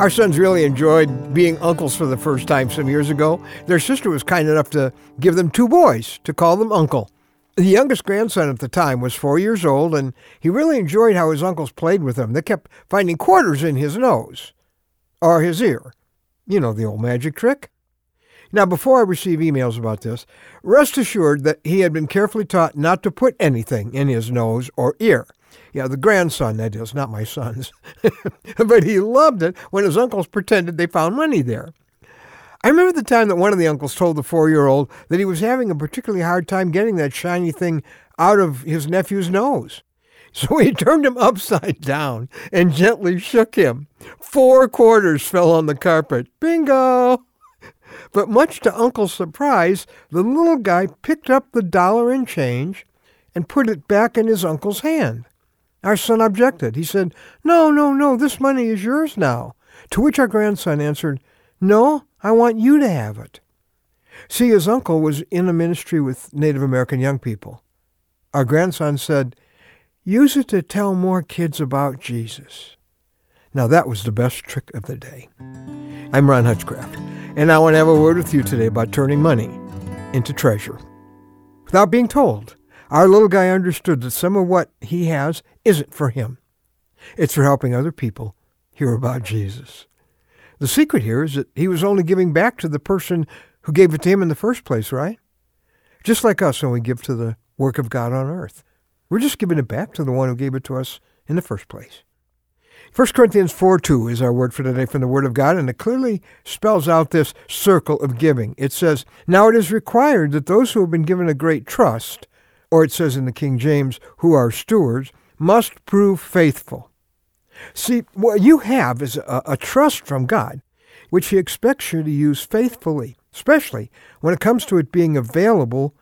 Our sons really enjoyed being uncles for the first time some years ago. Their sister was kind enough to give them two boys to call them uncle. The youngest grandson at the time was four years old, and he really enjoyed how his uncles played with him. They kept finding quarters in his nose or his ear. You know the old magic trick. Now, before I receive emails about this, rest assured that he had been carefully taught not to put anything in his nose or ear. Yeah, the grandson, that is, not my son's. but he loved it when his uncles pretended they found money there. I remember the time that one of the uncles told the four year old that he was having a particularly hard time getting that shiny thing out of his nephew's nose. So he turned him upside down and gently shook him. Four quarters fell on the carpet. Bingo! But much to Uncle's surprise, the little guy picked up the dollar and change and put it back in his uncle's hand. Our son objected. He said, No, no, no, this money is yours now. To which our grandson answered, No, I want you to have it. See, his uncle was in a ministry with Native American young people. Our grandson said, Use it to tell more kids about Jesus. Now, that was the best trick of the day. I'm Ron Hutchcraft, and I want to have a word with you today about turning money into treasure. Without being told, our little guy understood that some of what he has isn't for him. It's for helping other people hear about Jesus. The secret here is that he was only giving back to the person who gave it to him in the first place, right? Just like us when we give to the work of God on earth. We're just giving it back to the one who gave it to us in the first place. 1 Corinthians 4 2 is our word for today from the Word of God, and it clearly spells out this circle of giving. It says, Now it is required that those who have been given a great trust, or it says in the King James, who are stewards, must prove faithful. See, what you have is a, a trust from God, which He expects you to use faithfully, especially when it comes to it being available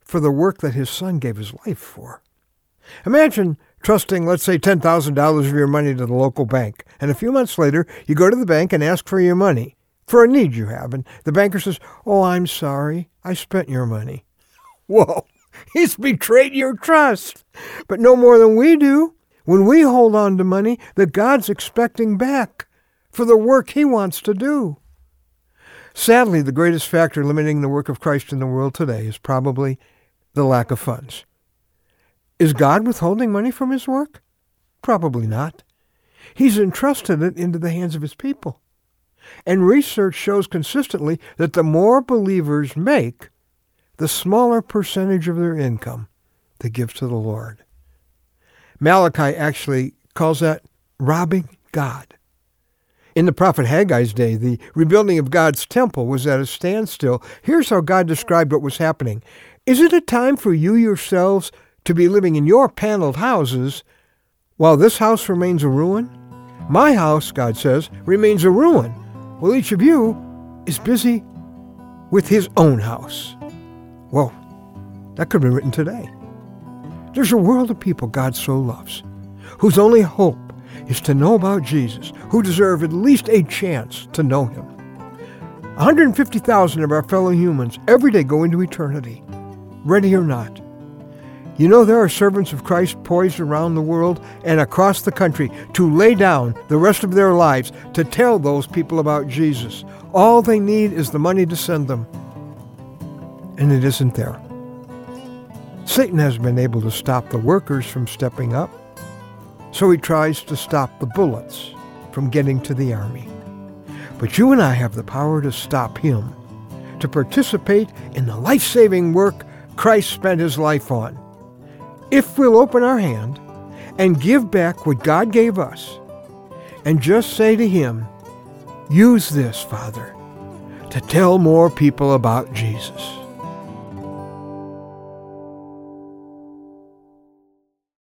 for the work that His Son gave His life for. Imagine trusting, let's say, $10,000 of your money to the local bank, and a few months later, you go to the bank and ask for your money for a need you have, and the banker says, Oh, I'm sorry, I spent your money. Whoa, he's betrayed your trust, but no more than we do when we hold on to money that God's expecting back for the work he wants to do. Sadly, the greatest factor limiting the work of Christ in the world today is probably the lack of funds. Is God withholding money from his work? Probably not. He's entrusted it into the hands of his people. And research shows consistently that the more believers make, the smaller percentage of their income they give to the Lord. Malachi actually calls that robbing God. In the prophet Haggai's day, the rebuilding of God's temple was at a standstill. Here's how God described what was happening. Is it a time for you yourselves to be living in your paneled houses while this house remains a ruin? My house, God says, remains a ruin, while each of you is busy with his own house. Well, that could be written today. There's a world of people God so loves, whose only hope is to know about Jesus, who deserve at least a chance to know him. 150,000 of our fellow humans every day go into eternity, ready or not. You know, there are servants of Christ poised around the world and across the country to lay down the rest of their lives to tell those people about Jesus. All they need is the money to send them. And it isn't there. Satan has been able to stop the workers from stepping up, so he tries to stop the bullets from getting to the army. But you and I have the power to stop him, to participate in the life-saving work Christ spent his life on if we'll open our hand and give back what God gave us and just say to Him, Use this, Father, to tell more people about Jesus.